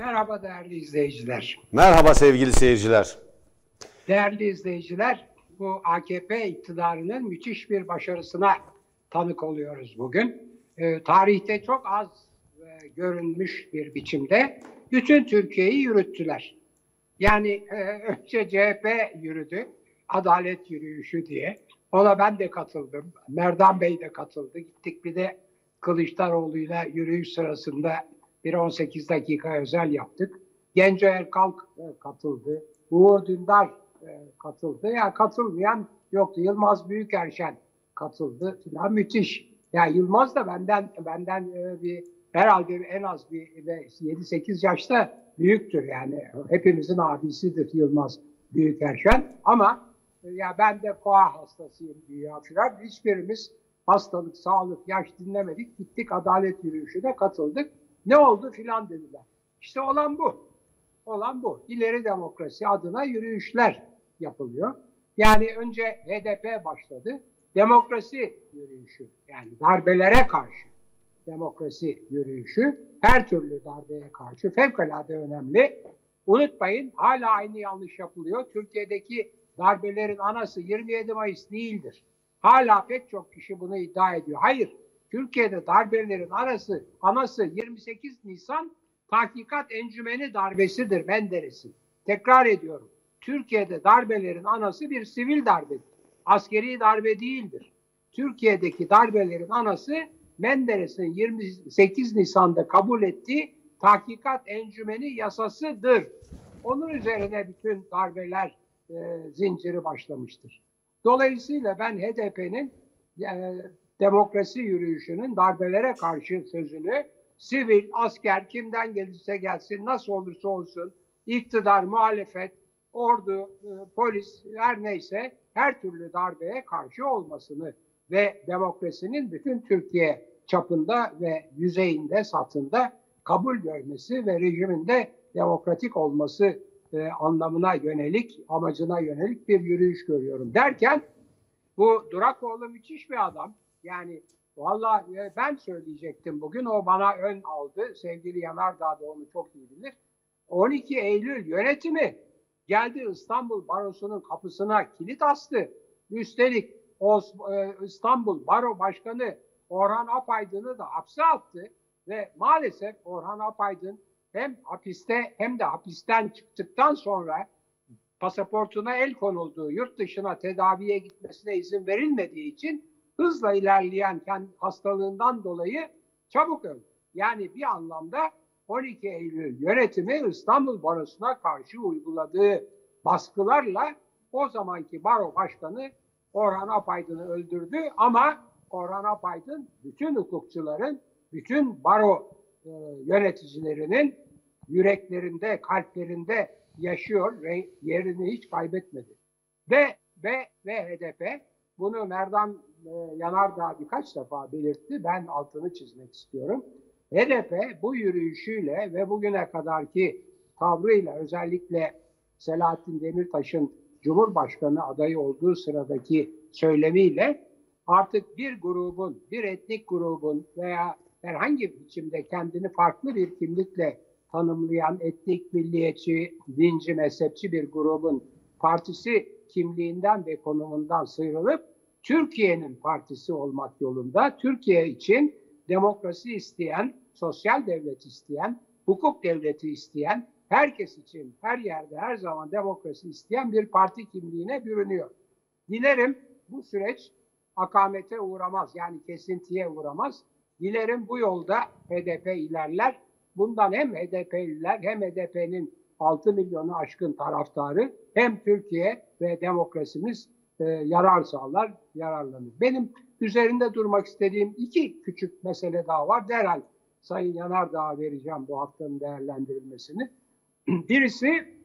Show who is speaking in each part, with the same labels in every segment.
Speaker 1: Merhaba değerli izleyiciler.
Speaker 2: Merhaba sevgili seyirciler.
Speaker 1: Değerli izleyiciler, bu AKP iktidarının müthiş bir başarısına tanık oluyoruz bugün. Ee, tarihte çok az e, görünmüş bir biçimde bütün Türkiye'yi yürüttüler. Yani e, önce CHP yürüdü, adalet yürüyüşü diye. Ona ben de katıldım. Merdan Bey de katıldı. Gittik bir de Kılıçdaroğlu'yla yürüyüş sırasında bir 18 dakika özel yaptık. Genco Erkalk e, katıldı. Uğur Dündar e, katıldı. Ya yani katılmayan yoktu. Yılmaz Büyükerşen katıldı filan müthiş. Ya yani Yılmaz da benden benden e, bir herhalde en az bir 7-8 yaşta büyüktür yani. Hepimizin abisidir Yılmaz Büyükerşen. Ama ya ben de koa hastasıyım dünya filan. Hiçbirimiz hastalık, sağlık, yaş dinlemedik. Gittik adalet yürüyüşüne katıldık. Ne oldu filan dediler. İşte olan bu. Olan bu. İleri demokrasi adına yürüyüşler yapılıyor. Yani önce HDP başladı. Demokrasi yürüyüşü yani darbelere karşı demokrasi yürüyüşü her türlü darbeye karşı fevkalade önemli. Unutmayın hala aynı yanlış yapılıyor. Türkiye'deki darbelerin anası 27 Mayıs değildir. Hala pek çok kişi bunu iddia ediyor. Hayır, Türkiye'de darbelerin arası, anası 28 Nisan Tahkikat Encümeni darbesidir Menderes'in. Tekrar ediyorum. Türkiye'de darbelerin anası bir sivil darbedir. Askeri darbe değildir. Türkiye'deki darbelerin anası Menderes'in 28 Nisan'da kabul ettiği Tahkikat Encümeni yasasıdır. Onun üzerine bütün darbeler e, zinciri başlamıştır. Dolayısıyla ben HDP'nin e, demokrasi yürüyüşünün darbelere karşı sözünü sivil, asker kimden gelirse gelsin, nasıl olursa olsun, iktidar, muhalefet, ordu, e, polis her neyse her türlü darbeye karşı olmasını ve demokrasinin bütün Türkiye çapında ve yüzeyinde, satında kabul görmesi ve rejiminde demokratik olması e, anlamına yönelik, amacına yönelik bir yürüyüş görüyorum. Derken bu Durakoğlu müthiş bir adam. Yani valla e, ben söyleyecektim bugün. O bana ön aldı. Sevgili Yanardağ da onu çok iyi bilir. 12 Eylül yönetimi geldi İstanbul Barosu'nun kapısına kilit astı. Üstelik e, İstanbul Baro Başkanı Orhan Apaydın'ı da hapse attı ve maalesef Orhan Apaydın hem hapiste hem de hapisten çıktıktan sonra pasaportuna el konulduğu, yurt dışına tedaviye gitmesine izin verilmediği için hızla ilerleyen kendi hastalığından dolayı çabuk öldü. Yani bir anlamda 12 Eylül yönetimi İstanbul Barosu'na karşı uyguladığı baskılarla o zamanki baro başkanı Orhan Apaydın'ı öldürdü ama Orhan Apaydın bütün hukukçuların, bütün baro e, yöneticilerinin yüreklerinde, kalplerinde yaşıyor ve yerini hiç kaybetmedi. Ve ve ve HDP bunu Merdan e, Yanardağ birkaç defa belirtti. Ben altını çizmek istiyorum. HDP bu yürüyüşüyle ve bugüne kadarki tavrıyla özellikle Selahattin Demirtaş'ın Cumhurbaşkanı adayı olduğu sıradaki söylemiyle artık bir grubun, bir etnik grubun veya herhangi bir biçimde kendini farklı bir kimlikle tanımlayan etnik, milliyetçi, dinci, mezhepçi bir grubun partisi kimliğinden ve konumundan sıyrılıp Türkiye'nin partisi olmak yolunda Türkiye için demokrasi isteyen, sosyal devlet isteyen, hukuk devleti isteyen, herkes için her yerde her zaman demokrasi isteyen bir parti kimliğine bürünüyor. Dilerim bu süreç akamete uğramaz yani kesintiye uğramaz. Dilerim bu yolda HDP ilerler. Bundan hem HDP'liler hem HDP'nin 6 milyonu aşkın taraftarı hem Türkiye ve demokrasimiz e, yarar sağlar, yararlanır. Benim üzerinde durmak istediğim iki küçük mesele daha var. Derhal Sayın Yanardağ'a vereceğim bu haftanın değerlendirilmesini. Birisi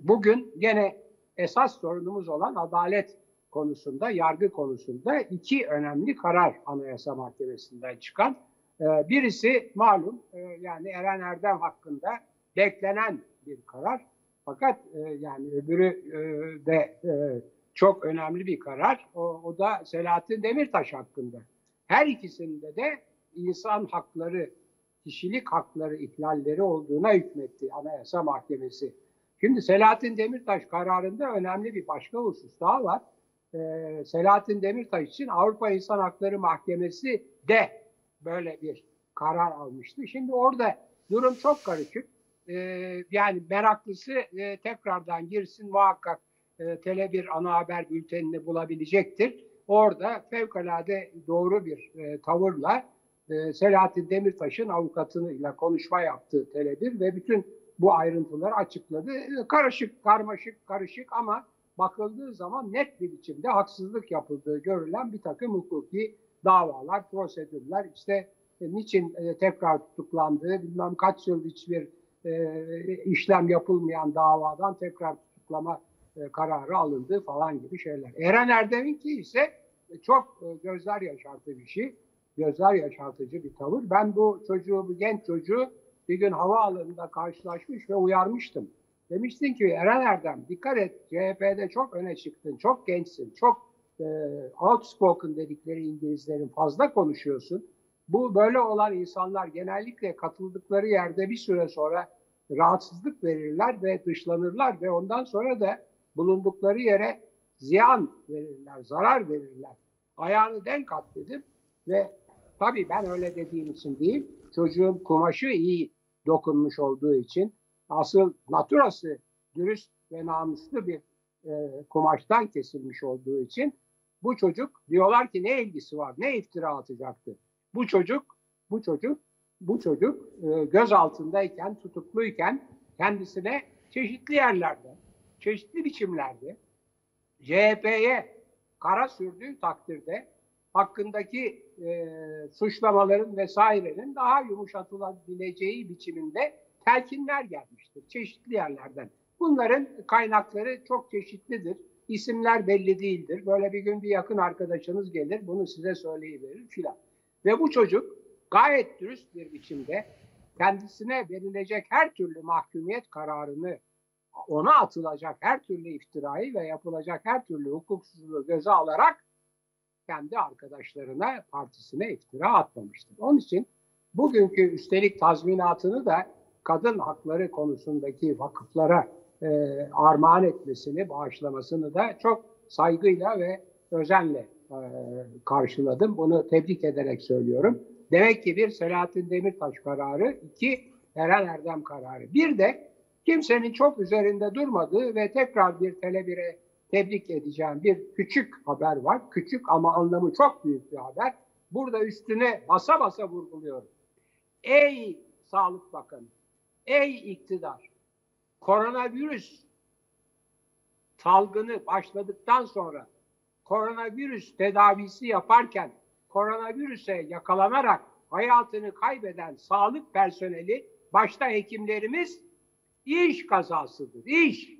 Speaker 1: bugün gene esas sorunumuz olan adalet konusunda, yargı konusunda iki önemli karar Anayasa Mahkemesi'nden çıkan. Ee, birisi malum e, yani Eren Erdem hakkında beklenen bir karar. Fakat e, yani öbürü e, de çok önemli bir karar. O, o da Selahattin Demirtaş hakkında. Her ikisinde de insan hakları kişilik hakları ihlalleri olduğuna hükmetti Anayasa Mahkemesi. Şimdi Selahattin Demirtaş kararında önemli bir başka husus daha var. Ee, Selahattin Demirtaş için Avrupa İnsan Hakları Mahkemesi de böyle bir karar almıştı. Şimdi orada durum çok karışık. Ee, yani meraklısı e, tekrardan girsin muhakkak e, Tele1 ana haber bültenini bulabilecektir. Orada fevkalade doğru bir e, tavırla e, Selahattin Demirtaş'ın avukatıyla konuşma yaptı Tele1 ve bütün bu ayrıntıları açıkladı. E, karışık, karmaşık, karışık ama bakıldığı zaman net bir biçimde haksızlık yapıldığı görülen bir takım hukuki davalar, prosedürler, işte e, niçin e, tekrar tutuklandığı, bilmem kaç yıl hiçbir e, işlem yapılmayan davadan tekrar tutuklama e, kararı alındı falan gibi şeyler. Eren Erdem'inki ise e, çok e, gözler yaşartı bir şey. Gözler yaşartıcı bir tavır. Ben bu çocuğu, bu genç çocuğu bir gün havaalanında karşılaşmış ve uyarmıştım. Demiştin ki Eren Erdem dikkat et CHP'de çok öne çıktın, çok gençsin, çok e, outspoken dedikleri İngilizlerin fazla konuşuyorsun. Bu böyle olan insanlar genellikle katıldıkları yerde bir süre sonra rahatsızlık verirler ve dışlanırlar ve ondan sonra da bulundukları yere ziyan verirler, zarar verirler. Ayağını denk at dedim ve tabii ben öyle dediğim için değil, çocuğun kumaşı iyi dokunmuş olduğu için asıl naturası dürüst ve namuslu bir e, kumaştan kesilmiş olduğu için bu çocuk diyorlar ki ne ilgisi var, ne iftira atacaktı. Bu çocuk, bu çocuk, bu çocuk e, göz altındayken, tutukluyken kendisine çeşitli yerlerde, çeşitli biçimlerde CHP'ye kara sürdüğü takdirde hakkındaki e, suçlamaların vesairenin daha yumuşatılabileceği biçiminde telkinler gelmiştir çeşitli yerlerden. Bunların kaynakları çok çeşitlidir. İsimler belli değildir. Böyle bir gün bir yakın arkadaşınız gelir, bunu size söyleyiverir filan. Ve bu çocuk gayet dürüst bir biçimde kendisine verilecek her türlü mahkumiyet kararını ona atılacak her türlü iftirayı ve yapılacak her türlü hukuksuzluğu göze alarak kendi arkadaşlarına, partisine iftira atmamıştır. Onun için bugünkü üstelik tazminatını da kadın hakları konusundaki vakıflara e, armağan etmesini, bağışlamasını da çok saygıyla ve özenle karşıladım. Bunu tebrik ederek söylüyorum. Demek ki bir Selahattin Demirtaş kararı, iki Eren Erdem kararı. Bir de kimsenin çok üzerinde durmadığı ve tekrar bir Tele1'e tebrik edeceğim bir küçük haber var. Küçük ama anlamı çok büyük bir haber. Burada üstüne basa basa vurguluyorum. Ey Sağlık Bakanı, ey iktidar, koronavirüs salgını başladıktan sonra koronavirüs tedavisi yaparken koronavirüse yakalanarak hayatını kaybeden sağlık personeli başta hekimlerimiz iş kazasıdır. İş.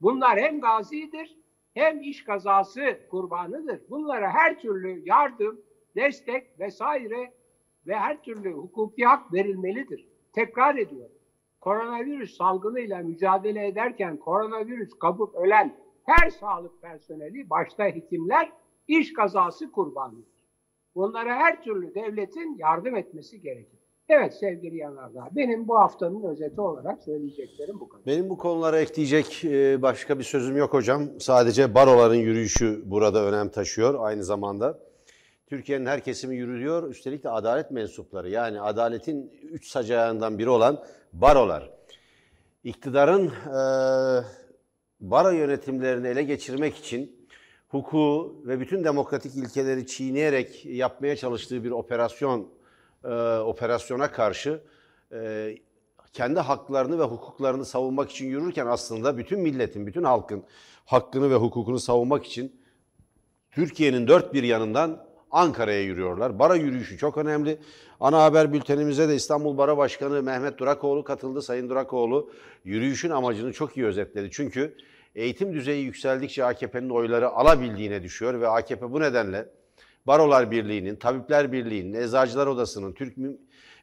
Speaker 1: Bunlar hem gazidir hem iş kazası kurbanıdır. Bunlara her türlü yardım, destek vesaire ve her türlü hukuki hak verilmelidir. Tekrar ediyorum. Koronavirüs salgınıyla mücadele ederken koronavirüs kapıp ölen her sağlık personeli, başta hekimler iş kazası kurbanıdır. Bunlara her türlü devletin yardım etmesi gerekir. Evet sevgili Yanardağ, benim bu haftanın özeti olarak söyleyeceklerim bu kadar.
Speaker 2: Benim bu konulara ekleyecek e, başka bir sözüm yok hocam. Sadece baroların yürüyüşü burada önem taşıyor aynı zamanda. Türkiye'nin her kesimi yürüyor, üstelik de adalet mensupları. Yani adaletin üç sacağından biri olan barolar. İktidarın e, baro yönetimlerini ele geçirmek için hukuku ve bütün demokratik ilkeleri çiğneyerek yapmaya çalıştığı bir operasyon e, operasyona karşı e, kendi haklarını ve hukuklarını savunmak için yürürken aslında bütün milletin, bütün halkın hakkını ve hukukunu savunmak için Türkiye'nin dört bir yanından Ankara'ya yürüyorlar. Bara yürüyüşü çok önemli. Ana haber bültenimize de İstanbul Bara Başkanı Mehmet Durakoğlu katıldı. Sayın Durakoğlu yürüyüşün amacını çok iyi özetledi. Çünkü eğitim düzeyi yükseldikçe AKP'nin oyları alabildiğine düşüyor ve AKP bu nedenle Barolar Birliği'nin, Tabipler Birliği'nin, Eczacılar Odası'nın, Türk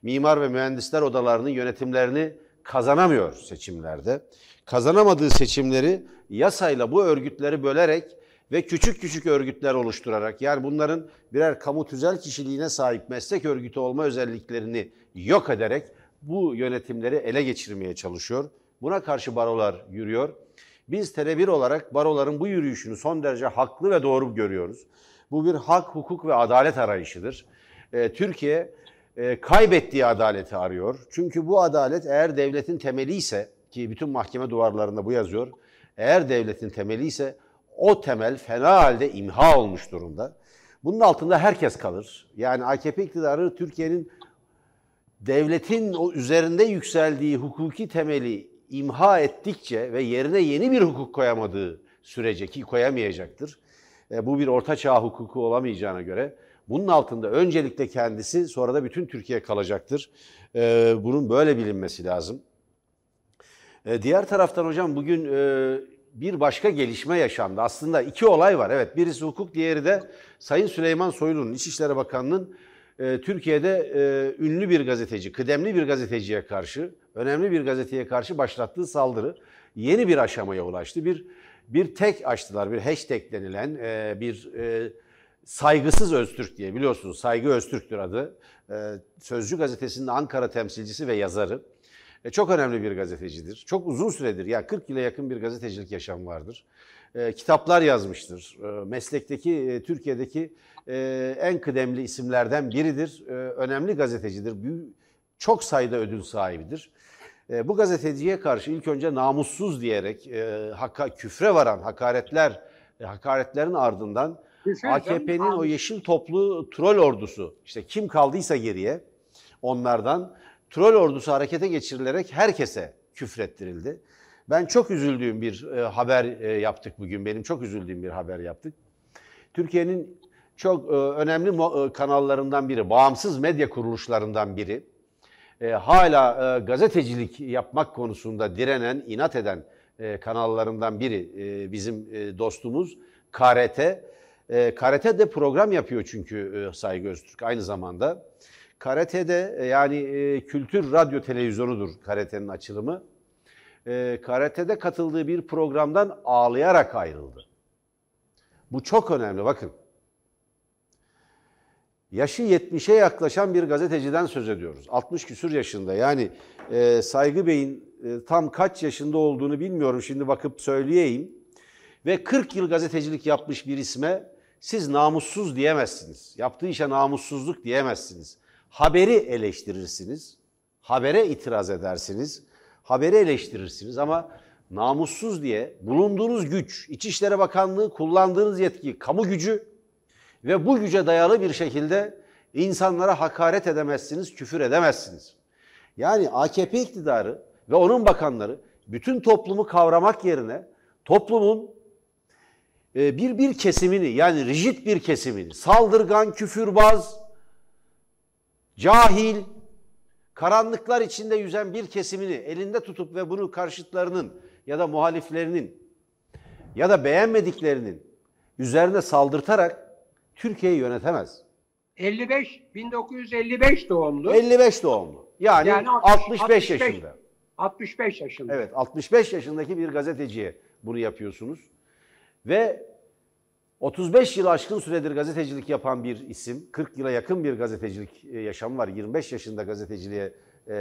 Speaker 2: Mimar ve Mühendisler Odaları'nın yönetimlerini kazanamıyor seçimlerde. Kazanamadığı seçimleri yasayla bu örgütleri bölerek ve küçük küçük örgütler oluşturarak yani bunların birer kamu tüzel kişiliğine sahip meslek örgütü olma özelliklerini yok ederek bu yönetimleri ele geçirmeye çalışıyor. Buna karşı barolar yürüyor. Biz Tele1 olarak baroların bu yürüyüşünü son derece haklı ve doğru görüyoruz. Bu bir hak, hukuk ve adalet arayışıdır. Ee, Türkiye e, kaybettiği adaleti arıyor. Çünkü bu adalet eğer devletin temeli ise ki bütün mahkeme duvarlarında bu yazıyor. Eğer devletin temeli ise o temel fena halde imha olmuş durumda. Bunun altında herkes kalır. Yani AKP iktidarı Türkiye'nin devletin o üzerinde yükseldiği hukuki temeli imha ettikçe ve yerine yeni bir hukuk koyamadığı sürece ki koyamayacaktır. E, bu bir orta çağ hukuku olamayacağına göre bunun altında öncelikle kendisi sonra da bütün Türkiye kalacaktır. E, bunun böyle bilinmesi lazım. E, diğer taraftan hocam bugün e, bir başka gelişme yaşandı. Aslında iki olay var. Evet birisi hukuk, diğeri de Sayın Süleyman Soylu'nun, İçişleri Bakanı'nın e, Türkiye'de e, ünlü bir gazeteci, kıdemli bir gazeteciye karşı, önemli bir gazeteye karşı başlattığı saldırı yeni bir aşamaya ulaştı. Bir bir tek açtılar, bir hashtag denilen e, bir e, saygısız Öztürk diye biliyorsunuz. Saygı Öztürk'tür adı. E, Sözcü gazetesinin Ankara temsilcisi ve yazarı. E, çok önemli bir gazetecidir. Çok uzun süredir, yani 40 yıla yakın bir gazetecilik yaşam vardır. E, kitaplar yazmıştır. E, meslekteki, e, Türkiye'deki e, en kıdemli isimlerden biridir. E, önemli gazetecidir. Büyük, çok sayıda ödül sahibidir. E, bu gazeteciye karşı ilk önce namussuz diyerek e, haka, küfre varan hakaretler, e, hakaretlerin ardından AKP'nin o yeşil toplu troll ordusu, işte kim kaldıysa geriye onlardan troll ordusu harekete geçirilerek herkese küfrettirildi. Ben çok üzüldüğüm bir e, haber e, yaptık bugün. Benim çok üzüldüğüm bir haber yaptık. Türkiye'nin çok e, önemli e, kanallarından biri, bağımsız medya kuruluşlarından biri, e, hala e, gazetecilik yapmak konusunda direnen, inat eden e, kanallarından biri e, bizim e, dostumuz KRT. E, KRT de program yapıyor çünkü e, Saygı Öztürk aynı zamanda. KRT'de e, yani e, kültür radyo televizyonudur KRT'nin açılımı. E, KRT'de katıldığı bir programdan ağlayarak ayrıldı. Bu çok önemli bakın. Yaşı 70'e yaklaşan bir gazeteciden söz ediyoruz. 60 küsur yaşında. Yani e, Saygı Bey'in e, tam kaç yaşında olduğunu bilmiyorum. Şimdi bakıp söyleyeyim. Ve 40 yıl gazetecilik yapmış bir isme siz namussuz diyemezsiniz. Yaptığı işe namussuzluk diyemezsiniz. Haberi eleştirirsiniz. Habere itiraz edersiniz. Haberi eleştirirsiniz ama namussuz diye bulunduğunuz güç, İçişleri Bakanlığı kullandığınız yetki, kamu gücü ve bu güce dayalı bir şekilde insanlara hakaret edemezsiniz, küfür edemezsiniz. Yani AKP iktidarı ve onun bakanları bütün toplumu kavramak yerine toplumun e, bir bir kesimini yani rigid bir kesimini, saldırgan, küfürbaz, cahil, karanlıklar içinde yüzen bir kesimini elinde tutup ve bunu karşıtlarının ya da muhaliflerinin ya da beğenmediklerinin üzerine saldırtarak Türkiye'yi yönetemez.
Speaker 1: 55 1955 doğumlu.
Speaker 2: 55 doğumlu. Yani, yani 60, 65, 65 yaşında.
Speaker 1: 65 yaşında.
Speaker 2: Evet, 65 yaşındaki bir gazeteciye bunu yapıyorsunuz. Ve 35 yıl aşkın süredir gazetecilik yapan bir isim, 40 yıla yakın bir gazetecilik e, yaşamı var. 25 yaşında gazeteciliğe e,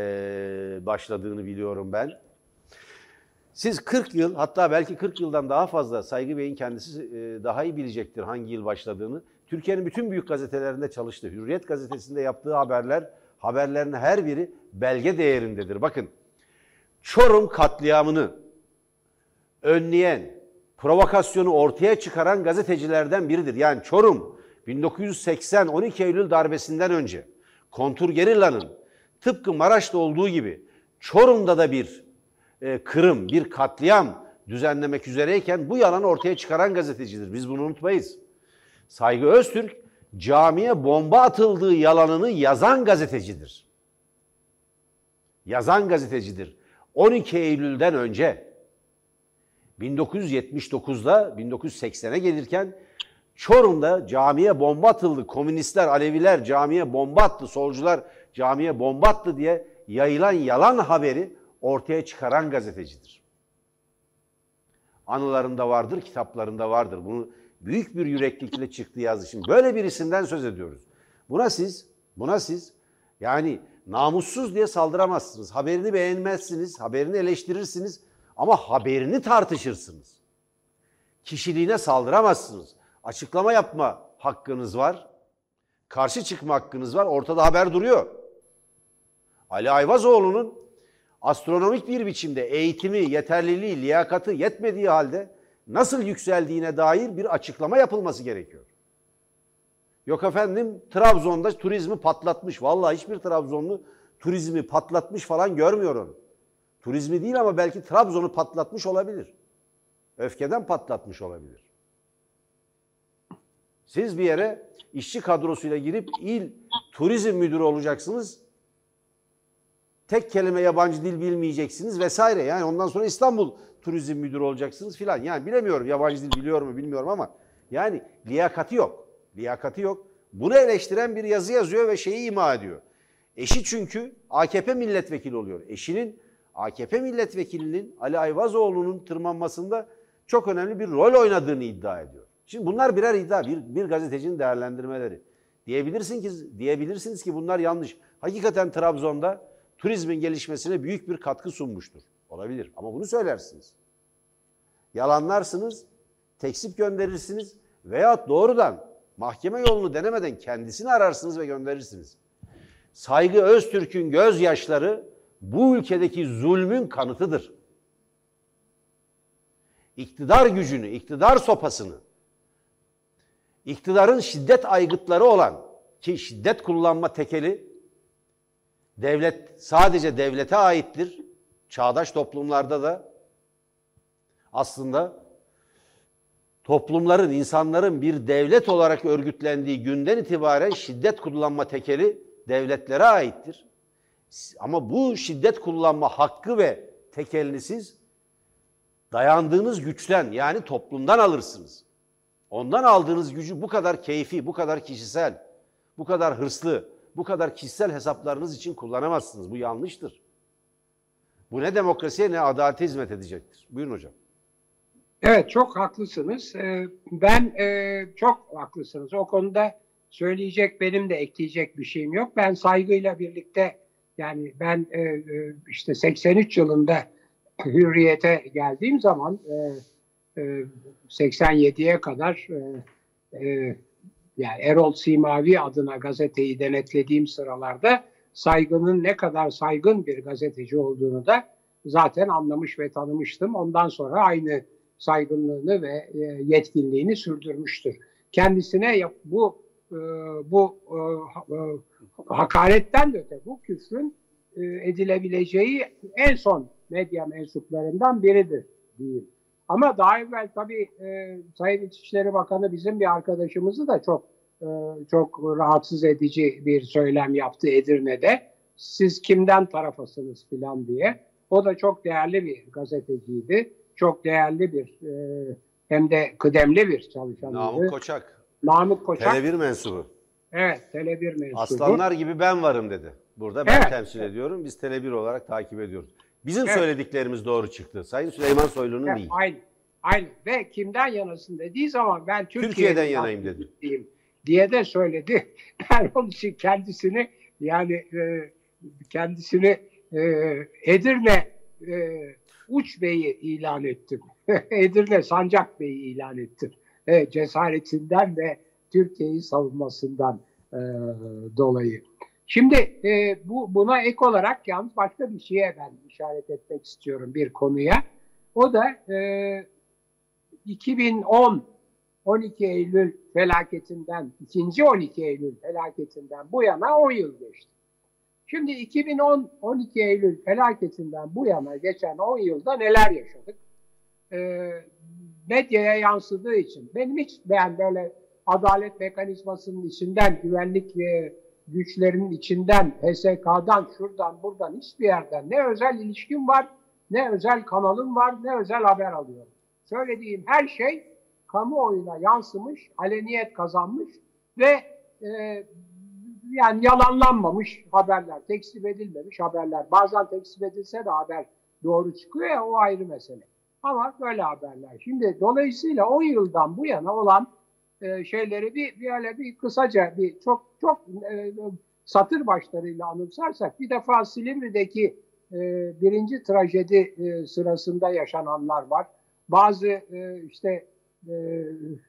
Speaker 2: başladığını biliyorum ben. Siz 40 yıl hatta belki 40 yıldan daha fazla Saygı Bey'in kendisi e, daha iyi bilecektir hangi yıl başladığını. Türkiye'nin bütün büyük gazetelerinde çalıştı. Hürriyet gazetesinde yaptığı haberler, haberlerin her biri belge değerindedir. Bakın Çorum katliamını önleyen, provokasyonu ortaya çıkaran gazetecilerden biridir. Yani Çorum 1980 12 Eylül darbesinden önce kontur gerillanın tıpkı Maraş'ta olduğu gibi Çorum'da da bir e, kırım, bir katliam düzenlemek üzereyken bu yalanı ortaya çıkaran gazetecidir. Biz bunu unutmayız. Saygı Öztürk camiye bomba atıldığı yalanını yazan gazetecidir. Yazan gazetecidir. 12 Eylül'den önce 1979'da 1980'e gelirken Çorum'da camiye bomba atıldı. Komünistler, Aleviler camiye bomba attı, solcular camiye bomba attı diye yayılan yalan haberi ortaya çıkaran gazetecidir. Anılarında vardır, kitaplarında vardır. Bunu büyük bir yüreklilikle çıktı yazdı. Şimdi böyle bir isimden söz ediyoruz. Buna siz, buna siz yani namussuz diye saldıramazsınız. Haberini beğenmezsiniz, haberini eleştirirsiniz ama haberini tartışırsınız. Kişiliğine saldıramazsınız. Açıklama yapma hakkınız var. Karşı çıkma hakkınız var. Ortada haber duruyor. Ali Ayvazoğlu'nun astronomik bir biçimde eğitimi, yeterliliği, liyakatı yetmediği halde nasıl yükseldiğine dair bir açıklama yapılması gerekiyor. Yok efendim Trabzon'da turizmi patlatmış. Vallahi hiçbir Trabzonlu turizmi patlatmış falan görmüyor onu. Turizmi değil ama belki Trabzon'u patlatmış olabilir. Öfkeden patlatmış olabilir. Siz bir yere işçi kadrosuyla girip il turizm müdürü olacaksınız. Tek kelime yabancı dil bilmeyeceksiniz vesaire. Yani ondan sonra İstanbul turizm müdürü olacaksınız filan. Yani bilemiyorum yabancı dil biliyor mu bilmiyorum ama yani liyakati yok. Liyakati yok. Bunu eleştiren bir yazı yazıyor ve şeyi ima ediyor. Eşi çünkü AKP milletvekili oluyor. Eşinin AKP milletvekilinin Ali Ayvazoğlu'nun tırmanmasında çok önemli bir rol oynadığını iddia ediyor. Şimdi bunlar birer iddia, bir, bir gazetecinin değerlendirmeleri. Diyebilirsin ki, diyebilirsiniz ki bunlar yanlış. Hakikaten Trabzon'da turizmin gelişmesine büyük bir katkı sunmuştur. Olabilir ama bunu söylersiniz. Yalanlarsınız, tekzip gönderirsiniz veya doğrudan mahkeme yolunu denemeden kendisini ararsınız ve gönderirsiniz. Saygı Öztürk'ün gözyaşları bu ülkedeki zulmün kanıtıdır. İktidar gücünü, iktidar sopasını, iktidarın şiddet aygıtları olan ki şiddet kullanma tekeli devlet sadece devlete aittir. Çağdaş toplumlarda da aslında toplumların, insanların bir devlet olarak örgütlendiği günden itibaren şiddet kullanma tekeli devletlere aittir. Ama bu şiddet kullanma hakkı ve tekelini siz dayandığınız güçten yani toplumdan alırsınız. Ondan aldığınız gücü bu kadar keyfi, bu kadar kişisel, bu kadar hırslı, bu kadar kişisel hesaplarınız için kullanamazsınız. Bu yanlıştır. Bu ne demokrasiye ne adalete hizmet edecektir. Buyurun hocam.
Speaker 1: Evet çok haklısınız. Ee, ben e, çok haklısınız. O konuda söyleyecek benim de ekleyecek bir şeyim yok. Ben saygıyla birlikte yani ben e, e, işte 83 yılında hürriyete geldiğim zaman 87'ye kadar yani Erol Simavi adına gazeteyi denetlediğim sıralarda saygının ne kadar saygın bir gazeteci olduğunu da zaten anlamış ve tanımıştım. Ondan sonra aynı saygınlığını ve e, yetkinliğini sürdürmüştür. Kendisine bu e, bu e, hakaretten de öte bu küfrün edilebileceği en son medya mensuplarından biridir diyeyim. Ama daha evvel tabii e, Sayın İçişleri Bakanı bizim bir arkadaşımızı da çok e, çok rahatsız edici bir söylem yaptı Edirne'de. Siz kimden tarafasınız filan diye. O da çok değerli bir gazeteciydi çok değerli bir e, hem de kıdemli bir çalışanıydı.
Speaker 2: Namık Koçak.
Speaker 1: Namık Koçak.
Speaker 2: Tele1 mensubu.
Speaker 1: Evet, Tele1 mensubu.
Speaker 2: Aslanlar gibi ben varım dedi. Burada ben evet. temsil ediyorum. Biz Tele1 olarak takip ediyoruz. Bizim evet. söylediklerimiz doğru çıktı. Sayın Süleyman Soylu'nun evet, değil.
Speaker 1: Aynı. Aynı. Ve kimden yanasın dediği zaman ben Türkiye'den,
Speaker 2: Türkiye'den yanayım dedi.
Speaker 1: Diye de söyledi. Ben onun için kendisini yani e, kendisini e, Edirne e, Uç Bey'i ilan ettim. Edirne Sancak Bey'i ilan ettim. E, cesaretinden ve Türkiye'yi savunmasından e, dolayı. Şimdi e, bu buna ek olarak yalnız başka bir şeye ben işaret etmek istiyorum bir konuya. O da e, 2010 12 Eylül felaketinden, ikinci 12 Eylül felaketinden bu yana 10 yıl geçti. Şimdi 2010-12 Eylül felaketinden bu yana geçen 10 yılda neler yaşadık? Ee, medyaya yansıdığı için benim hiç ben böyle adalet mekanizmasının içinden, güvenlik ve güçlerinin içinden, HSK'dan, şuradan, buradan hiçbir yerden ne özel ilişkim var, ne özel kanalım var, ne özel haber alıyorum. Söylediğim her şey kamuoyuna yansımış, aleniyet kazanmış ve e, yani yalanlanmamış haberler, tekzip edilmemiş haberler. Bazen tekzip edilse de haber doğru çıkıyor ya o ayrı mesele. Ama böyle haberler. Şimdi dolayısıyla 10 yıldan bu yana olan e, şeyleri bir, bir öyle bir kısaca bir çok çok e, satır başlarıyla anımsarsak bir defa Silivri'deki e, birinci trajedi e, sırasında yaşananlar var. Bazı e, işte e,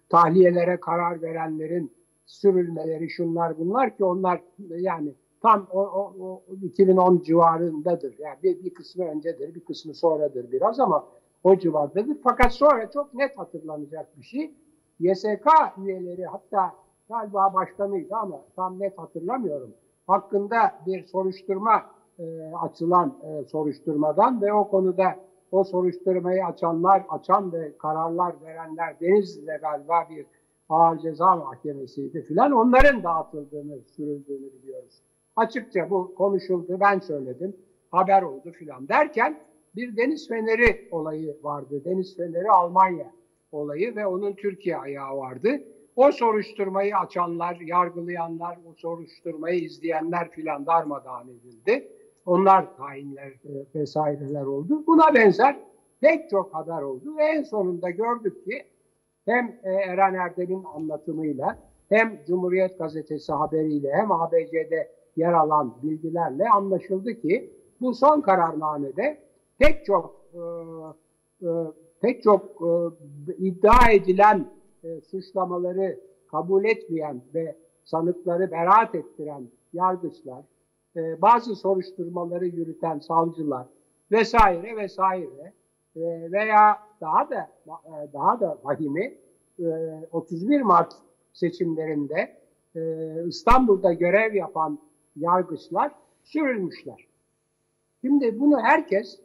Speaker 1: tahliyelere karar verenlerin sürülmeleri şunlar bunlar ki onlar yani tam o, o, o 2010 civarındadır. Yani bir, bir kısmı öncedir, bir kısmı sonradır biraz ama o civardadır. Fakat sonra çok net hatırlanacak bir şey. YSK üyeleri hatta galiba başkanıydı ama tam net hatırlamıyorum. Hakkında bir soruşturma e, açılan e, soruşturmadan ve o konuda o soruşturmayı açanlar, açan ve kararlar verenler Denizli'de galiba bir ağır ceza mahkemesiydi filan. Onların dağıtıldığını, sürüldüğünü biliyoruz. Açıkça bu konuşuldu, ben söyledim, haber oldu filan derken bir deniz feneri olayı vardı. Deniz feneri Almanya olayı ve onun Türkiye ayağı vardı. O soruşturmayı açanlar, yargılayanlar, o soruşturmayı izleyenler filan darmadağın edildi. Onlar tayinler e, vesaireler oldu. Buna benzer pek çok haber oldu ve en sonunda gördük ki hem e, Eren Erdem'in anlatımıyla hem Cumhuriyet Gazetesi haberiyle hem ABC'de yer alan bilgilerle anlaşıldı ki bu son kararnamede pek çok e, e, pek çok e, iddia edilen e, suçlamaları kabul etmeyen ve sanıkları beraat ettiren yargıçlar, bazı soruşturmaları yürüten savcılar vesaire vesaire veya daha da daha da vahimi e, 31 Mart seçimlerinde İstanbul'da görev yapan yargıçlar sürülmüşler. Şimdi bunu herkes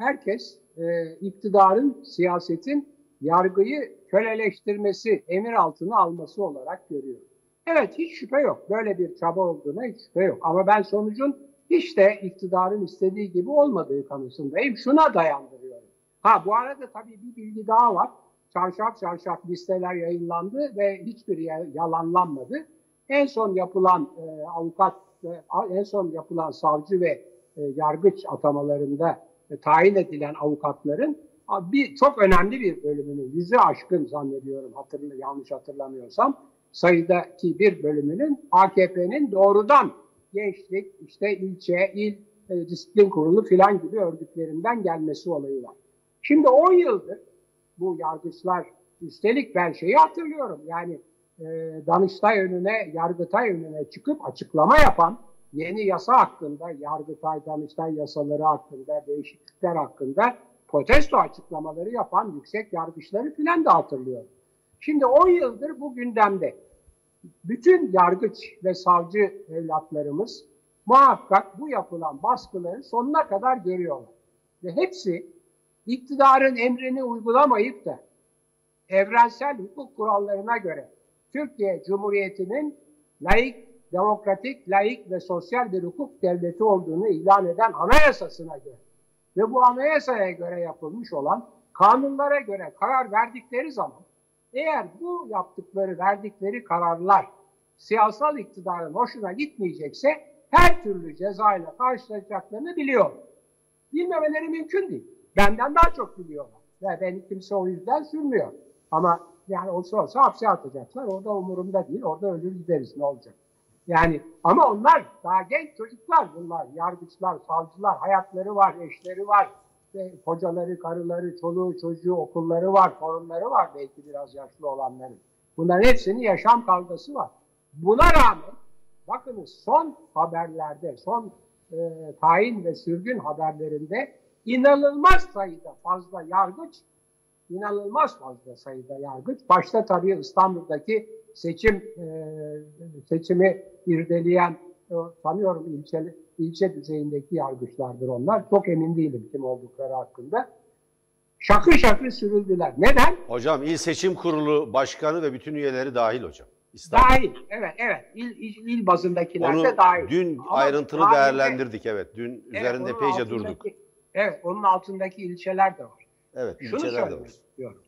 Speaker 1: herkes e, iktidarın, siyasetin yargıyı köleleştirmesi, emir altına alması olarak görüyor. Evet hiç şüphe yok. Böyle bir çaba olduğuna hiç şüphe yok. Ama ben sonucun hiç de iktidarın istediği gibi olmadığı kanısındayım. Şuna dayandırıyorum. Ha bu arada tabii bir bilgi daha var. Çarşaf çarşaf listeler yayınlandı ve hiçbir yalanlanmadı. En son yapılan e, avukat, e, en son yapılan savcı ve e, yargıç atamalarında tayin edilen avukatların bir çok önemli bir bölümünün yüzü aşkın zannediyorum hatırlı yanlış hatırlamıyorsam sayıdaki bir bölümünün AKP'nin doğrudan gençlik, işte ilçe, il e, disiplin kurulu filan gibi örgütlerinden gelmesi olayı var. Şimdi 10 yıldır bu yargıçlar üstelik ben şeyi hatırlıyorum yani e, Danıştay önüne, Yargıtay önüne çıkıp açıklama yapan yeni yasa hakkında, Yargıtay, Danıştay yasaları hakkında, değişiklikler hakkında protesto açıklamaları yapan yüksek yargıçları filan da hatırlıyorum. Şimdi 10 yıldır bu gündemde. Bütün yargıç ve savcı evlatlarımız muhakkak bu yapılan baskıları sonuna kadar görüyorlar. Ve hepsi iktidarın emrini uygulamayıp da evrensel hukuk kurallarına göre Türkiye Cumhuriyeti'nin layık, demokratik, layık ve sosyal bir hukuk devleti olduğunu ilan eden anayasasına göre ve bu anayasaya göre yapılmış olan kanunlara göre karar verdikleri zaman eğer bu yaptıkları, verdikleri kararlar siyasal iktidarın hoşuna gitmeyecekse her türlü cezayla karşılaşacaklarını biliyor. Bilmemeleri mümkün değil. Benden daha çok biliyorlar. Ve beni kimse o yüzden sürmüyor. Ama yani olsa olsa hapse atacaklar. Orada umurumda değil. Orada ölür gideriz ne olacak. Yani ama onlar daha genç çocuklar bunlar. Yargıçlar, savcılar, hayatları var, eşleri var. İşte kocaları, karıları, çoluğu, çocuğu, okulları var, torunları var belki biraz yaşlı olanların. Bunların hepsinin yaşam kavgası var. Buna rağmen bakınız son haberlerde, son e, tayin ve sürgün haberlerinde inanılmaz sayıda fazla yargıç, inanılmaz fazla sayıda yargıç. Başta tabii İstanbul'daki seçim e, seçimi irdeleyen e, sanıyorum ilçe, ilçe düzeyindeki yargıçlardır onlar. Çok emin değilim kim oldukları hakkında. Şakır şakır sürüldüler. Neden?
Speaker 2: Hocam il Seçim Kurulu Başkanı ve bütün üyeleri dahil hocam. İstanbul.
Speaker 1: Dahil, evet, evet. İl, il, il bazındakiler
Speaker 2: Onu
Speaker 1: de dahil.
Speaker 2: dün
Speaker 1: Ama
Speaker 2: ayrıntılı
Speaker 1: dahil de-
Speaker 2: değerlendirdik evet. Dün
Speaker 1: Evet,
Speaker 2: üzerinde
Speaker 1: altındaki-
Speaker 2: durduk.
Speaker 1: Evet, onun altındaki ilçeler de var.
Speaker 2: Evet,
Speaker 1: Şunu
Speaker 2: ilçeler de var.
Speaker 1: istiyorum.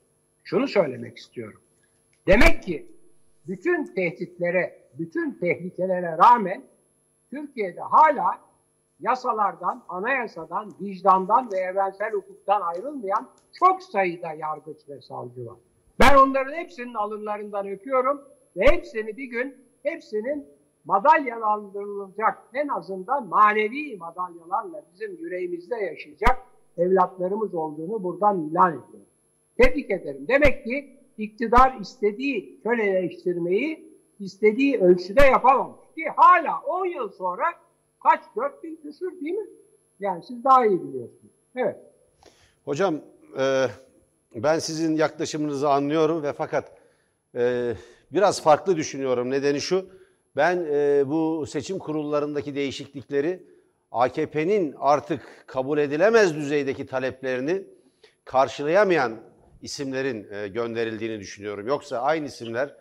Speaker 1: Şunu söylemek istiyorum. Demek ki bütün tehditlere, bütün tehlikelere rağmen Türkiye'de hala yasalardan, anayasadan, vicdandan ve evrensel hukuktan ayrılmayan çok sayıda yargıç ve savcı var. Ben onların hepsinin alınlarından öpüyorum ve hepsini bir gün hepsinin madalyalandırılacak en azından manevi madalyalarla bizim yüreğimizde yaşayacak evlatlarımız olduğunu buradan ilan ediyorum. Tebrik ederim. Demek ki iktidar istediği köleleştirmeyi istediği ölçüde yapamamış. Ki hala 10 yıl sonra kaç? 4 bin küsur değil mi? Yani siz daha iyi biliyorsunuz. Evet.
Speaker 2: Hocam e, ben sizin yaklaşımınızı anlıyorum ve fakat e, biraz farklı düşünüyorum. Nedeni şu, ben e, bu seçim kurullarındaki değişiklikleri AKP'nin artık kabul edilemez düzeydeki taleplerini karşılayamayan isimlerin e, gönderildiğini düşünüyorum. Yoksa aynı isimler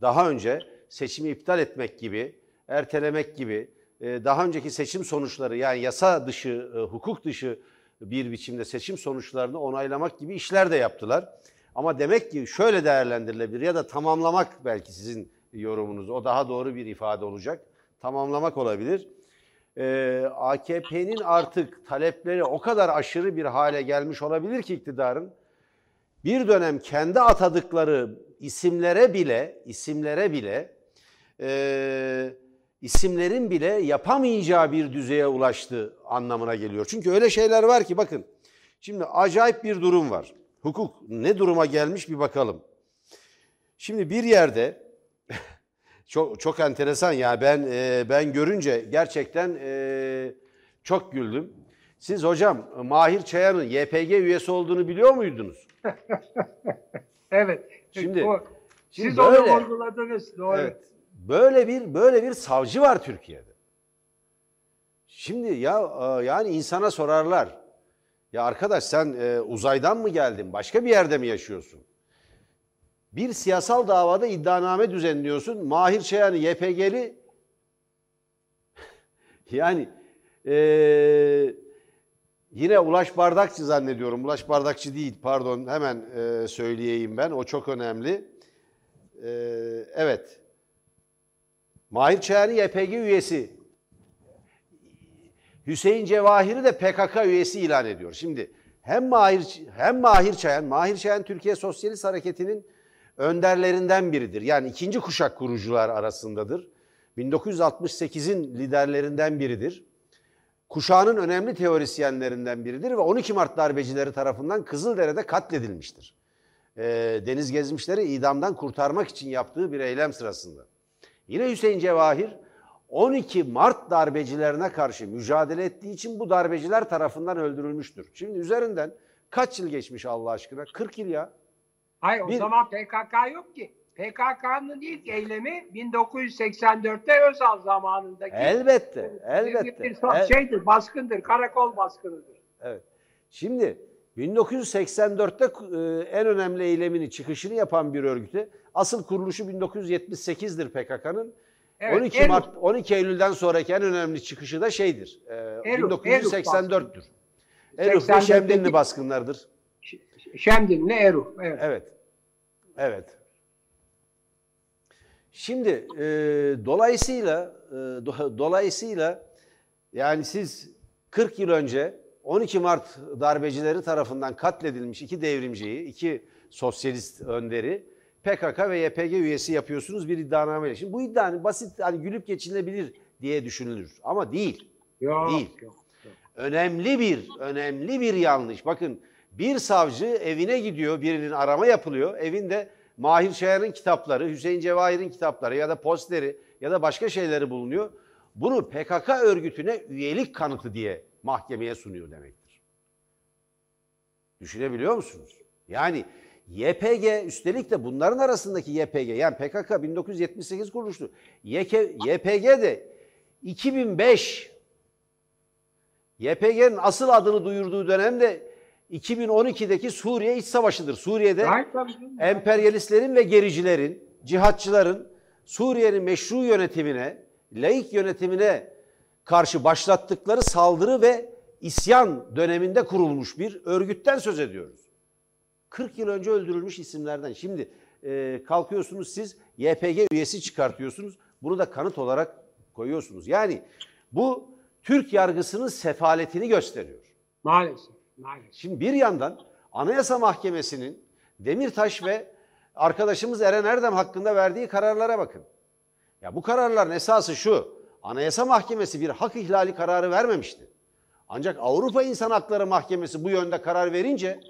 Speaker 2: daha önce seçimi iptal etmek gibi, ertelemek gibi, e, daha önceki seçim sonuçları yani yasa dışı, e, hukuk dışı bir biçimde seçim sonuçlarını onaylamak gibi işler de yaptılar. Ama demek ki şöyle değerlendirilebilir ya da tamamlamak belki sizin yorumunuz. O daha doğru bir ifade olacak. Tamamlamak olabilir. Ee, AKP'nin artık talepleri o kadar aşırı bir hale gelmiş olabilir ki iktidarın bir dönem kendi atadıkları isimlere bile isimlere bile e, isimlerin bile yapamayacağı bir düzeye ulaştı anlamına geliyor. Çünkü öyle şeyler var ki bakın şimdi acayip bir durum var. Hukuk ne duruma gelmiş bir bakalım. Şimdi bir yerde çok çok enteresan ya ben e, ben görünce gerçekten e, çok güldüm. Siz hocam Mahir Çayan'ın YPG üyesi olduğunu biliyor muydunuz?
Speaker 1: evet.
Speaker 2: Şimdi,
Speaker 1: o,
Speaker 2: şimdi
Speaker 1: siz
Speaker 2: böyle,
Speaker 1: onu vurguladınız. Doğru.
Speaker 2: Evet. Böyle bir böyle bir savcı var Türkiye'de. Şimdi ya e, yani insana sorarlar. Ya arkadaş sen e, uzaydan mı geldin? Başka bir yerde mi yaşıyorsun? Bir siyasal davada iddianame düzenliyorsun. Mahir Çayan'ı YPG'li yani e, yine Ulaş Bardakçı zannediyorum. Ulaş Bardakçı değil pardon hemen e, söyleyeyim ben. O çok önemli. E, evet. Mahir Çayan'ı YPG üyesi. Hüseyin Cevahir'i de PKK üyesi ilan ediyor. Şimdi hem Mahir hem Mahir Çayan, Mahir Çayan Türkiye Sosyalist Hareketi'nin önderlerinden biridir. Yani ikinci kuşak kurucular arasındadır. 1968'in liderlerinden biridir. Kuşağının önemli teorisyenlerinden biridir ve 12 Mart darbecileri tarafından Kızıldere'de katledilmiştir. E, deniz gezmişleri idamdan kurtarmak için yaptığı bir eylem sırasında. Yine Hüseyin Cevahir 12 Mart darbecilerine karşı mücadele ettiği için bu darbeciler tarafından öldürülmüştür. Şimdi üzerinden kaç yıl geçmiş Allah aşkına? 40 yıl ya.
Speaker 1: Hayır o
Speaker 2: Bir-
Speaker 1: zaman PKK yok ki. PKK'nın ilk eylemi 1984'te Özal zamanındaki
Speaker 2: Elbette, elbette.
Speaker 1: bir
Speaker 2: El-
Speaker 1: şeydir, baskındır, karakol baskınıdır.
Speaker 2: Evet. Şimdi 1984'te e, en önemli eylemini, çıkışını yapan bir örgüte asıl kuruluşu 1978'dir PKK'nın.
Speaker 1: Evet,
Speaker 2: 12
Speaker 1: Eruk.
Speaker 2: Mart 12 Eylül'den sonraki en önemli çıkışı da şeydir.
Speaker 1: Eruk,
Speaker 2: 1984'tür. Eruk ve
Speaker 1: 84'teki
Speaker 2: Şemdinli baskınlardır.
Speaker 1: Şemdinli Eruh. Evet.
Speaker 2: Evet. Evet. Şimdi e, dolayısıyla e, do- dolayısıyla yani siz 40 yıl önce 12 Mart darbecileri tarafından katledilmiş iki devrimciyi, iki sosyalist önderi PKK ve YPG üyesi yapıyorsunuz bir iddianameyle. Şimdi bu iddianın basit hani gülüp geçilebilir diye düşünülür ama değil.
Speaker 1: Yok,
Speaker 2: Değil.
Speaker 1: yok. yok.
Speaker 2: Önemli bir, önemli bir yanlış. Bakın bir savcı evine gidiyor, birinin arama yapılıyor. Evinde Mahir Çayar'ın kitapları, Hüseyin Cevahir'in kitapları ya da posteri ya da başka şeyleri bulunuyor. Bunu PKK örgütüne üyelik kanıtı diye mahkemeye sunuyor demektir. Düşünebiliyor musunuz? Yani YPG üstelik de bunların arasındaki YPG yani PKK 1978 kuruluştu. YPG de 2005 YPG'nin asıl adını duyurduğu dönemde 2012'deki Suriye İç Savaşı'dır. Suriye'de emperyalistlerin ve gericilerin, cihatçıların Suriye'nin meşru yönetimine, laik yönetimine karşı başlattıkları saldırı ve isyan döneminde kurulmuş bir örgütten söz ediyoruz. 40 yıl önce öldürülmüş isimlerden. Şimdi e, kalkıyorsunuz siz YPG üyesi çıkartıyorsunuz. Bunu da kanıt olarak koyuyorsunuz. Yani bu Türk yargısının sefaletini gösteriyor.
Speaker 1: Maalesef.
Speaker 2: Şimdi bir yandan Anayasa Mahkemesi'nin Demirtaş ve arkadaşımız Eren Erdem hakkında verdiği kararlara bakın. Ya bu kararların esası şu. Anayasa Mahkemesi bir hak ihlali kararı vermemişti. Ancak Avrupa İnsan Hakları Mahkemesi bu yönde karar verince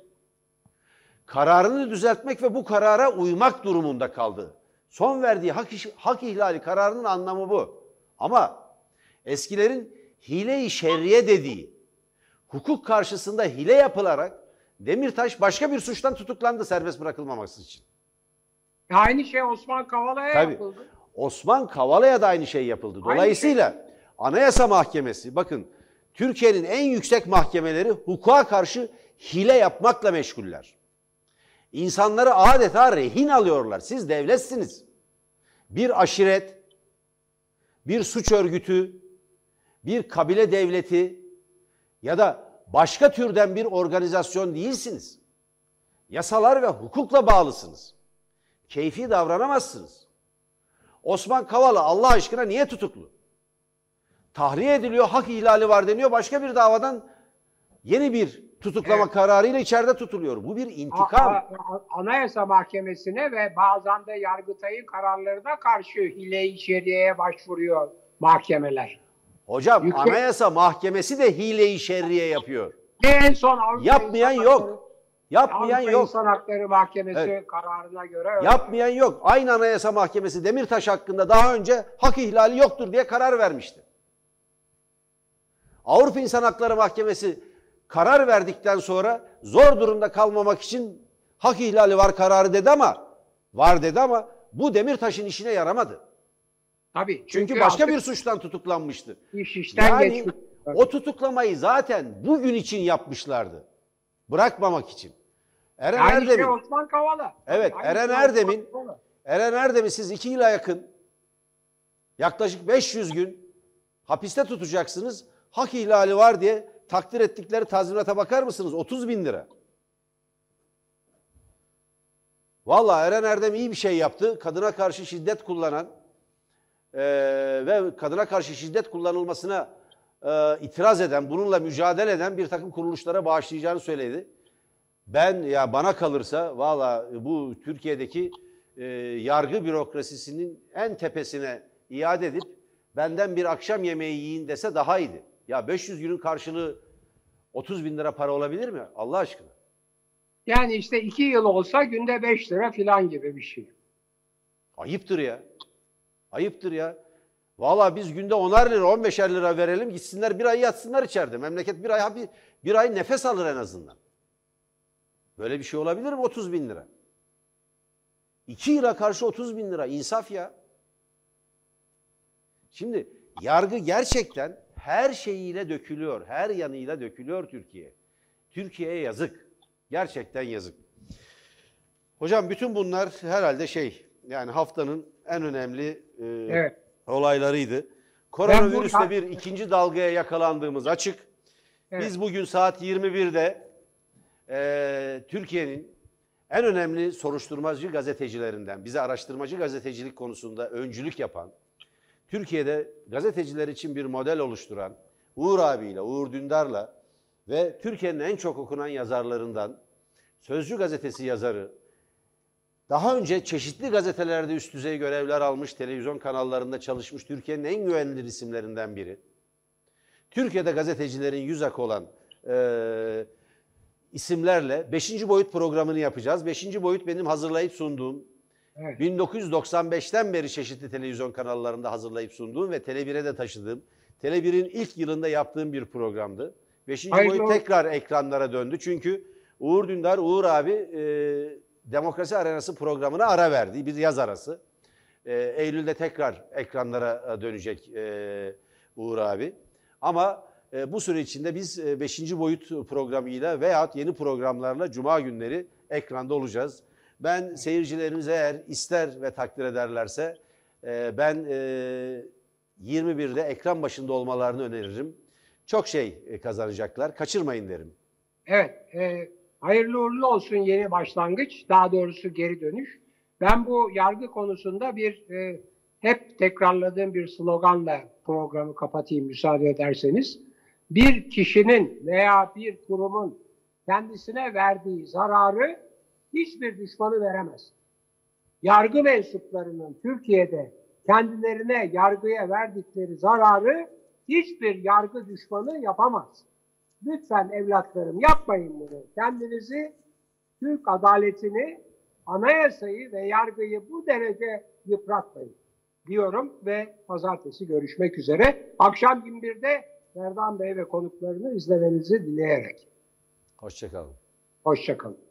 Speaker 2: kararını düzeltmek ve bu karara uymak durumunda kaldı. Son verdiği hak, hak ihlali kararının anlamı bu. Ama eskilerin hile-i şerriye dediği hukuk karşısında hile yapılarak Demirtaş başka bir suçtan tutuklandı serbest bırakılmaması için.
Speaker 1: Aynı şey Osman Kavala'ya
Speaker 2: Tabii.
Speaker 1: yapıldı.
Speaker 2: Osman Kavala'ya da aynı şey yapıldı. Dolayısıyla
Speaker 1: şey.
Speaker 2: Anayasa Mahkemesi bakın Türkiye'nin en yüksek mahkemeleri hukuka karşı hile yapmakla meşguller. İnsanları adeta rehin alıyorlar. Siz devletsiniz. Bir aşiret, bir suç örgütü, bir kabile devleti ya da başka türden bir organizasyon değilsiniz. Yasalar ve hukukla bağlısınız. Keyfi davranamazsınız. Osman Kavala Allah aşkına niye tutuklu? Tahliye ediliyor, hak ihlali var deniyor. Başka bir davadan yeni bir tutuklama
Speaker 1: Evet.
Speaker 2: kararıyla içeride tutuluyor. Bu bir intikam.
Speaker 1: a- a- Anayasa Mahkemesi'ne ve bazen de Yargıtay'ın kararlarına karşı hile-i içeriye başvuruyor mahkemeler.
Speaker 2: Hocam
Speaker 1: Yüksek-
Speaker 2: Anayasa Mahkemesi de hile-i şerriye yapıyor.
Speaker 1: En son Avrupa
Speaker 2: Yapmayan
Speaker 1: İnsan
Speaker 2: yok.
Speaker 1: Hakları-
Speaker 2: Yapmayan
Speaker 1: Avrupa
Speaker 2: yok.
Speaker 1: İnsan Hakları Mahkemesi
Speaker 2: Evet.
Speaker 1: kararına göre öyle.
Speaker 2: Yapmayan yok. Aynı Anayasa Mahkemesi Demirtaş hakkında daha önce hak ihlali yoktur diye karar vermişti. Avrupa İnsan Hakları Mahkemesi karar verdikten sonra zor durumda kalmamak için hak ihlali var kararı dedi ama var dedi ama bu Demirtaş'ın işine yaramadı.
Speaker 1: Tabii.
Speaker 2: Çünkü, başka
Speaker 1: artık
Speaker 2: bir suçtan tutuklanmıştı.
Speaker 1: iş işten
Speaker 2: Yani
Speaker 1: geçmiş.
Speaker 2: o tutuklamayı zaten bugün için yapmışlardı. Bırakmamak için. Eren
Speaker 1: Aynı
Speaker 2: Erdem'in
Speaker 1: şey Osman Kavala.
Speaker 2: Evet,
Speaker 1: Aynı
Speaker 2: Eren
Speaker 1: şey
Speaker 2: Erdem'in-. Eren Erdem'i siz iki yıla yakın yaklaşık 500 gün hapiste tutacaksınız. Hak ihlali var diye takdir ettikleri tazminata bakar mısınız? 30 bin lira. Vallahi Eren Erdem iyi bir şey yaptı. Kadına karşı şiddet kullanan eee, ve kadına karşı şiddet kullanılmasına eee, itiraz eden, bununla mücadele eden bir takım kuruluşlara bağışlayacağını söyledi. Ben ya bana kalırsa valla bu Türkiye'deki e, yargı bürokrasisinin en tepesine iade edip benden bir akşam yemeği yiyin dese daha iyiydi. Ya 500 günün karşılığı 30 bin lira para olabilir mi? Allah aşkına.
Speaker 1: Yani işte iki yıl olsa günde 5 lira falan gibi bir şey.
Speaker 2: Ayıptır ya. Ayıptır ya. Valla biz günde 10'ar lira 15'er lira verelim gitsinler bir ay yatsınlar içeride. Memleket bir ay, bir, bir ay nefes alır en azından. Böyle bir şey olabilir mi 30 bin lira? 2 yıla karşı 30 bin lira insaf ya. Şimdi yargı gerçekten her şeyiyle dökülüyor, her yanıyla dökülüyor Türkiye. Türkiye'ye yazık. Gerçekten yazık. Hocam bütün bunlar herhalde şey yani haftanın en önemli e,
Speaker 1: Evet.
Speaker 2: olaylarıydı.
Speaker 1: Bu-
Speaker 2: bir ikinci dalgaya yakalandığımız açık.
Speaker 1: Evet.
Speaker 2: Biz bugün saat 21'de e, Türkiye'nin en önemli soruşturmacı gazetecilerinden, bize araştırmacı gazetecilik konusunda öncülük yapan, Türkiye'de gazeteciler için bir model oluşturan Uğur abiyle, Uğur Dündar'la ve Türkiye'nin en çok okunan yazarlarından Sözcü gazetesi yazarı, daha önce çeşitli gazetelerde üst düzey görevler almış, televizyon kanallarında çalışmış Türkiye'nin en güvenilir isimlerinden biri. Türkiye'de gazetecilerin yüz akı olan e, isimlerle 5. boyut programını yapacağız. 5. boyut benim hazırlayıp sunduğum,
Speaker 1: Evet.
Speaker 2: 1995'ten beri çeşitli televizyon kanallarında hazırlayıp sunduğum ve Tele1'e de taşıdığım, Tele1'in ilk yılında yaptığım bir programdı. 5.
Speaker 1: Hayırlı
Speaker 2: boyut tekrar ekranlara döndü. Çünkü Uğur Dündar, Uğur abi e, Demokrasi Arenası programına ara verdi. Bir yaz arası. E, Eylül'de tekrar ekranlara e, dönecek e, Uğur abi. Ama e, bu süre içinde biz 5. boyut programıyla veyahut yeni programlarla Cuma günleri ekranda olacağız. Ben seyircilerimize eğer ister ve takdir ederlerse e, ben e, 21'de ekran başında olmalarını öneririm. Çok şey e, kazanacaklar. Kaçırmayın derim.
Speaker 1: Evet, e, hayırlı uğurlu olsun yeni başlangıç, daha doğrusu geri dönüş. Ben bu yargı konusunda bir e, hep tekrarladığım bir sloganla programı kapatayım müsaade ederseniz. Bir kişinin veya bir kurumun kendisine verdiği zararı hiçbir düşmanı veremez. Yargı mensuplarının Türkiye'de kendilerine yargıya verdikleri zararı hiçbir yargı düşmanı yapamaz. Lütfen evlatlarım yapmayın bunu. Kendinizi Türk adaletini, anayasayı ve yargıyı bu derece yıpratmayın diyorum ve pazartesi görüşmek üzere. Akşam 21'de Erdoğan Bey ve konuklarını izlemenizi dileyerek.
Speaker 2: Hoşçakalın.
Speaker 1: Hoşçakalın.